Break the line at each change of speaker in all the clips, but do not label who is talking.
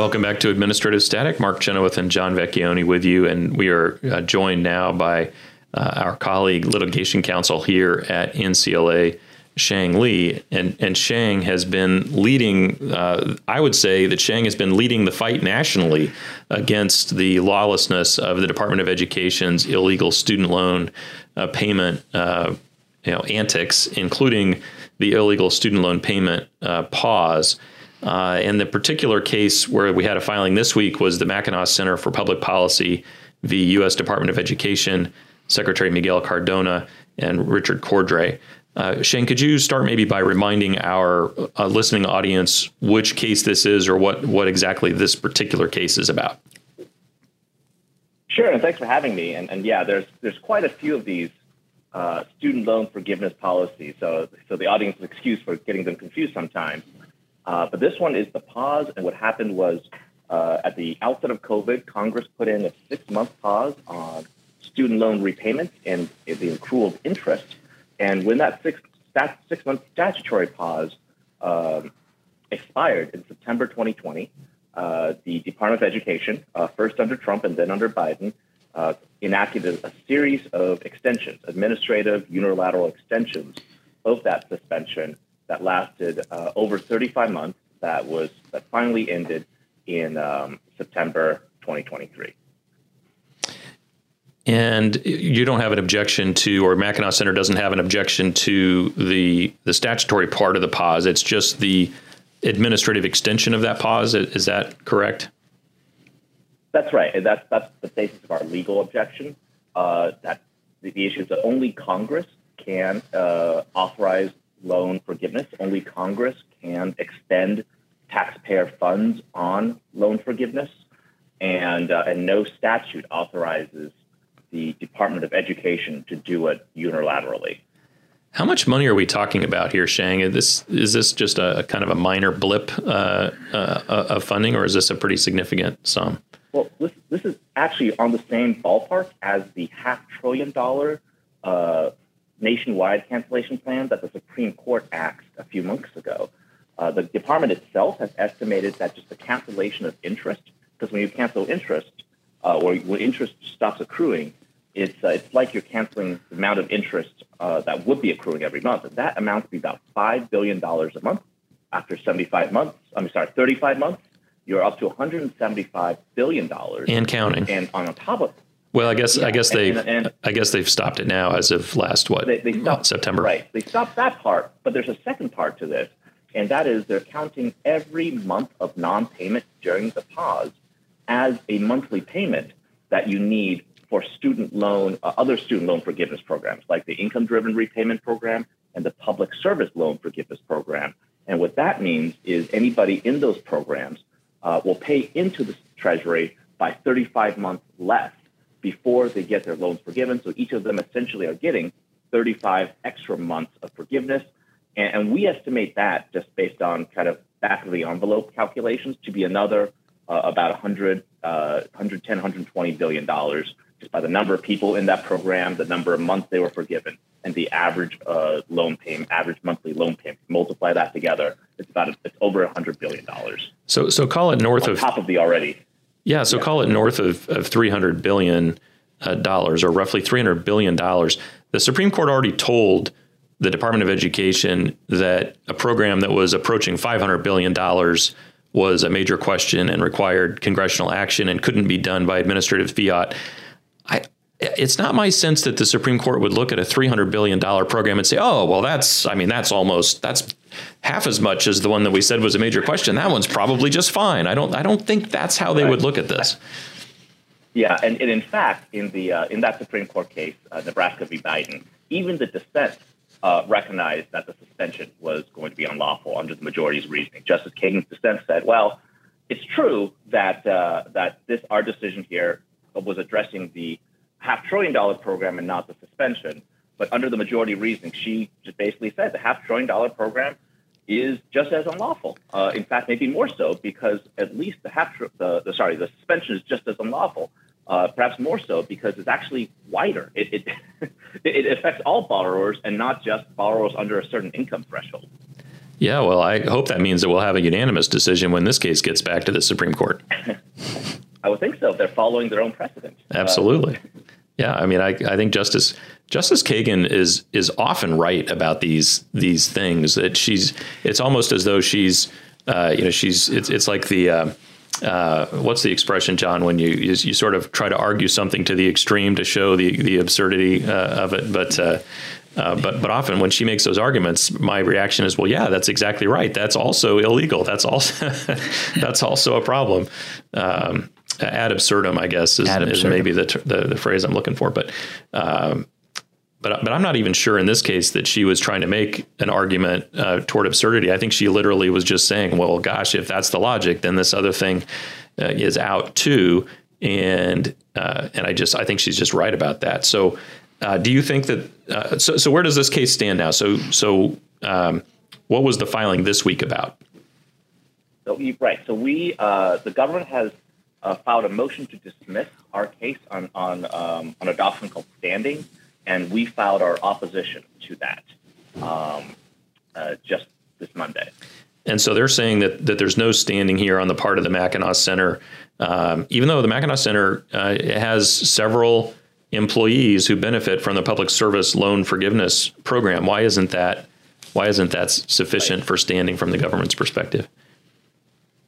Welcome back to Administrative Static. Mark Chenoweth and John Vecchione with you, and we are uh, joined now by uh, our colleague, litigation counsel here at NCLA, Sheng Li. And, and Sheng has been leading, uh, I would say that Sheng has been leading the fight nationally against the lawlessness of the Department of Education's illegal student loan uh, payment uh, you know, antics, including the illegal student loan payment uh, pause. Uh, and the particular case where we had a filing this week was the Mackinac Center for Public Policy v. U.S. Department of Education, Secretary Miguel Cardona and Richard Cordray. Uh, Shane, could you start maybe by reminding our uh, listening audience which case this is or what, what exactly this particular case is about?
Sure, and thanks for having me. And, and yeah, there's there's quite a few of these uh, student loan forgiveness policies, so so the audience is excused for getting them confused sometimes. Uh, but this one is the pause, and what happened was uh, at the outset of COVID, Congress put in a six-month pause on student loan repayments and the accrual of interest. And when that six that six-month statutory pause um, expired in September 2020, uh, the Department of Education, uh, first under Trump and then under Biden, uh, enacted a, series of extensions, administrative unilateral extensions of that suspension that lasted uh, over 35 months. That was that finally ended in um, September 2023.
And you don't have an objection to, or Mackinac Center doesn't have an objection to the the statutory part of the pause. It's just the administrative extension of that pause. Is that correct?
That's right. And that's that's the basis of our legal objection. Uh, that the, the, issue is that only Congress can uh, authorize loan forgiveness. Only Congress can extend taxpayer funds on loan forgiveness, and uh, and no statute authorizes the Department of Education to do it unilaterally.
How much money are we talking about here, Sheng? Is this is this just a, a kind of a minor blip uh, uh, of funding, or is this a pretty significant sum?
Well, this, this is actually on the same ballpark as the half trillion dollar uh, nationwide cancellation plan that the Supreme Court axed a few months ago. Uh, the department itself has estimated that just the cancellation of interest, because when you cancel interest uh, or when interest stops accruing, it's uh, it's like you're canceling the amount of interest uh, that would be accruing every month. And that amounts to be about five billion dollars a month. After 75 months, I'm sorry, 35 months, you're up to 175 billion dollars
and counting.
And on top of
well, I guess yeah, I guess they I guess they've stopped it now as of last what
they, they stopped,
September.
Right, they stopped that part, but there's a second part to this, and that is they're counting every month of non-payment during the pause as a monthly payment that you need for student loan, uh, other student loan forgiveness programs like the income driven repayment program and the public service loan forgiveness program. And what that means is anybody in those programs uh, will pay into the Treasury by 35 months less before they get their loans forgiven. So each of them essentially are getting 35 extra months of forgiveness. And, and we estimate that just based on kind of back of the envelope calculations to be another uh, about 100, uh, 110, 120 billion dollars just by the number of people in that program, the number of months they were forgiven, and the average uh, loan payment, average monthly loan payment. Multiply that together, it's about it's over hundred billion dollars.
So so call it north
on
of
top of the already.
Yeah, so yeah. call it north of, of three hundred billion uh, dollars, or roughly three hundred billion dollars. The Supreme Court already told the Department of Education that a program that was approaching five hundred billion dollars was a major question and required congressional action and couldn't be done by administrative fiat. I, it's not my sense that the Supreme Court would look at a $300 billion program and say, oh, well, that's, I mean, that's almost, that's half as much as the one that we said was a major question. That one's probably just fine. I don't, I don't think that's how they right. would look at this.
Yeah, and, and in fact, in the uh, in that Supreme Court case, uh, Nebraska v. Biden, even the dissent uh, recognized that the suspension was going to be unlawful under the majority's reasoning. Justice Kagan's dissent said, "Well, it's true that uh, that this our decision here was addressing the half trillion dollar program and not the suspension. But under the majority reasoning, she just basically said the half trillion dollar program is just as unlawful. Uh, in fact, maybe more so because at least the half tr- the, the sorry the suspension is just as unlawful. Uh, perhaps more so because it's actually wider. It, it, it affects all borrowers and not just borrowers under a certain income threshold.
Yeah, well, I hope that means that we'll have a unanimous decision when this case gets back to the Supreme Court.
I would think so. If they're following their own precedent.
Absolutely. Uh, yeah, I mean, I, I think Justice Justice Kagan is is often right about these these things. That she's it's almost as though she's uh, you know she's it's it's like the uh, uh, what's the expression, John, when you, you, you sort of try to argue something to the extreme to show the the absurdity uh, of it, but. Uh, uh, but but often when she makes those arguments, my reaction is, well, yeah, that's exactly right. That's also illegal. That's also that's also a problem. Um, ad absurdum, I guess, is, is maybe the, the, the phrase I'm looking for. But um, but but I'm not even sure in this case that she was trying to make an argument uh, toward absurdity. I think she literally was just saying, well, gosh, if that's the logic, then this other thing uh, is out too. And uh, and I just I think she's just right about that. So uh, do you think that uh, so? So where does this case stand now? So so um, what was the filing this week about?
So right. So we uh, the government has uh, filed a motion to dismiss our case on on um, on a document called standing, and we filed our opposition to that um, uh, just this Monday.
And so they're saying that that there's no standing here on the part of the Mackinac Center, um, even though the Mackinac Center uh, has several employees who benefit from the public service loan forgiveness program. Why isn't that? Why isn't that sufficient for standing from the government's perspective?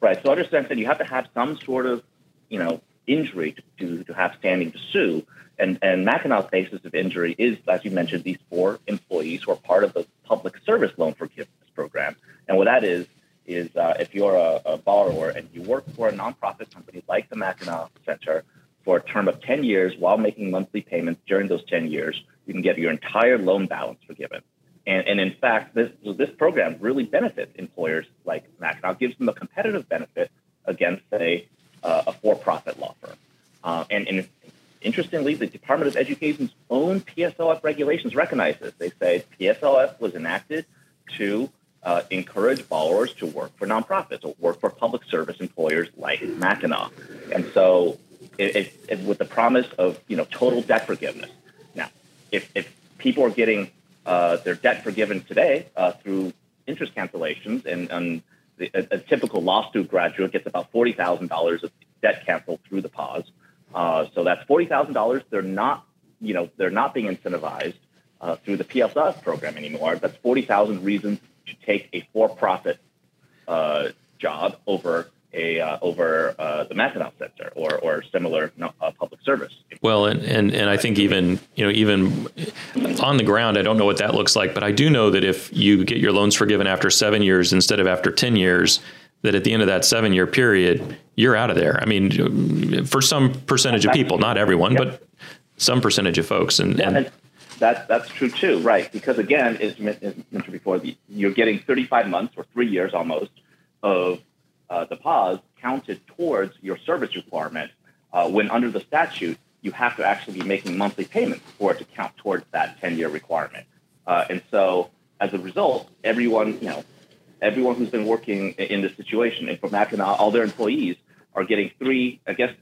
Right. So I understand that you have to have some sort of, you know, injury to, to, have standing to sue. And and Mackinac's basis of injury is, as you mentioned, these four employees who are part of the public service loan forgiveness program. And what that is is uh, if you're a, a borrower and you work for a nonprofit company like the Mackinac Center, for a term of 10 years while making monthly payments during those 10 years, you can get your entire loan balance forgiven. And, and in fact, this, this program really benefits employers like Mackinac, gives them a competitive benefit against, say, uh, a for profit law firm. Uh, and, and interestingly, the Department of Education's own PSLF regulations recognize this. They say PSLF was enacted to uh, encourage borrowers to work for nonprofits or work for public service employers like Mackinac. And so it, it, with the promise of you know total debt forgiveness. Now, if, if people are getting uh, their debt forgiven today uh, through interest cancellations, and, and a, a, typical law student graduate gets about forty thousand dollars of debt canceled through the pause. Uh, so that's forty thousand dollars. They're not you know they're not being incentivized uh, through the PSLF program anymore. That's forty thousand reasons to take a for-profit uh, job over a uh, over uh, the Mackinac Center or or similar uh, public service.
Well, and, and and I think even you know even on the ground, I don't know what that looks like, but I do know that if you get your loans forgiven after seven years instead of after ten years, that at the end of that seven year period, you're out of there. I mean, for some percentage of people, not everyone, yep. but some percentage of folks, and,
yeah, and that's that's true too, right? Because again, as mentioned before, you're getting 35 months or three years almost of uh, the pause counted towards your service requirement uh, when under the statute you have to actually be making monthly payments for it to count towards that 10 year requirement. Uh, and so as a result, everyone, you know, everyone who's been working in this situation, and for Mackinac, all their employees are getting three, I guess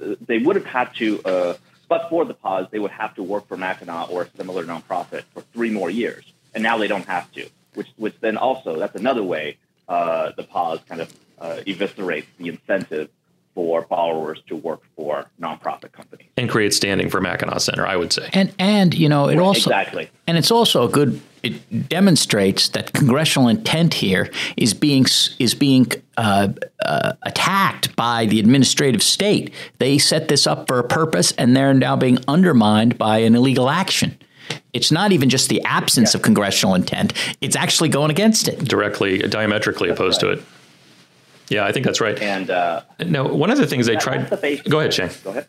uh, they would have had to, uh, but for the pause, they would have to work for Mackinac or a similar nonprofit for three more years. And now they don't have to, which, which then also, that's another way uh, the pause kind of uh, eviscerates the incentive for borrowers to work for nonprofit companies
and create standing for Mackinac Center. I would say,
and and you know it
right,
also
exactly,
and it's also a good. It demonstrates that congressional intent here is being is being uh, uh, attacked by the administrative state. They set this up for a purpose, and they're now being undermined by an illegal action. It's not even just the absence yeah. of congressional intent; it's actually going against it
directly, diametrically That's opposed right. to it. Yeah, I think that's right.
And uh,
now, one of the things they tried.
The
go ahead, Shane.
Go ahead.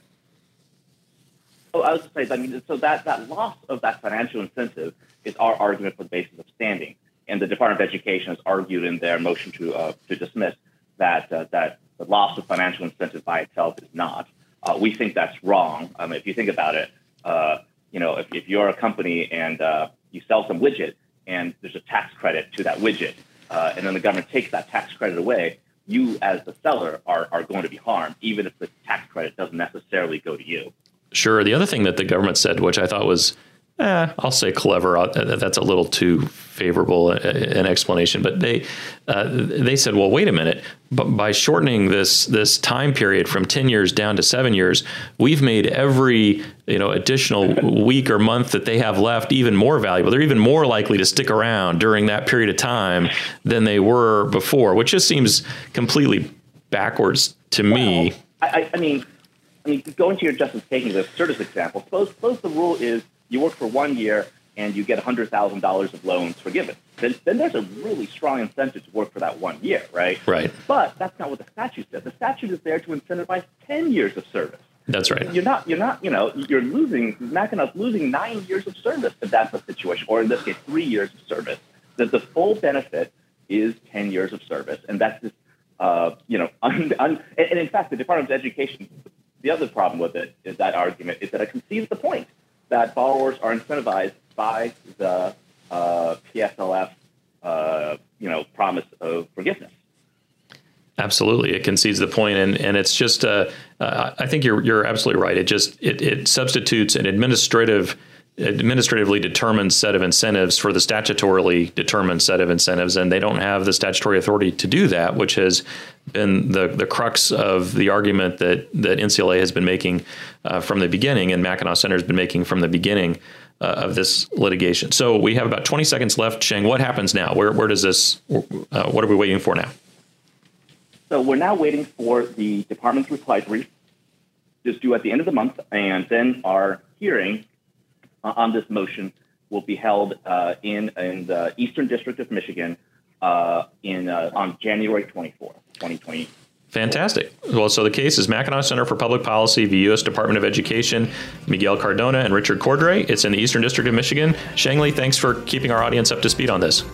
Oh, I was going to say, I mean, so that, that loss of that financial incentive is our argument for the basis of standing. And the Department of Education has argued in their motion to, uh, to dismiss that, uh, that the loss of financial incentive by itself is not. Uh, we think that's wrong. I mean, if you think about it, uh, you know, if, if you're a company and uh, you sell some widget and there's a tax credit to that widget, and then the government takes that tax credit away, you as the seller are, are going to be harmed, even if the tax credit doesn't necessarily go to you.
Sure. The other thing that the government said, which I thought was eh, I'll say clever. Uh, that's a little too favorable an explanation. But they uh, they said, well, wait a minute. But by shortening this this time period from ten years down to seven years, we've made every you know additional week or month that they have left even more valuable. They're even more likely to stick around during that period of time than they were before, which just seems completely backwards to well, me.
I, I mean, I mean, going to your Justice Kagan, the Certus example, suppose, suppose the rule is you work for one year and you get $100,000 of loans forgiven. Then, then there's a really strong incentive to work for that one year, right?
Right.
But that's not what the statute says. The statute is there to incentivize 10 years of service.
That's right.
You're not, you're not, you know, you're losing, Mackinac's losing nine years of service if that's the situation, or in this case, three years of service. That the full benefit is 10 years of service. And that's just, uh, you know, un, un, and in fact, the Department of Education, the other problem with it is that argument is that it concedes the point that borrowers are incentivized by the uh, PSLF, uh, you know, promise of forgiveness.
Absolutely, it concedes the point, and and it's just. Uh, uh, I think you're you're absolutely right. It just it, it substitutes an administrative administratively determined set of incentives for the statutorily determined set of incentives, and they don't have the statutory authority to do that, which has been the the crux of the argument that that NCLA has been making uh, from the beginning, and Mackinac Center has been making from the beginning uh, of this litigation. So we have about 20 seconds left. Sheng, what happens now? Where where does this? Uh, what are we waiting for now?
So we're now waiting for the department's reply brief, just due at the end of the month, and then our hearing on this motion will be held uh, in in the Eastern District of Michigan uh, in uh, on January 24th, 2020.
Fantastic. Well, so the case is Mackinac Center for Public Policy, the U.S. Department of Education, Miguel Cardona and Richard Cordray. It's in the Eastern District of Michigan. Sheng Li, thanks for keeping our audience up to speed on this.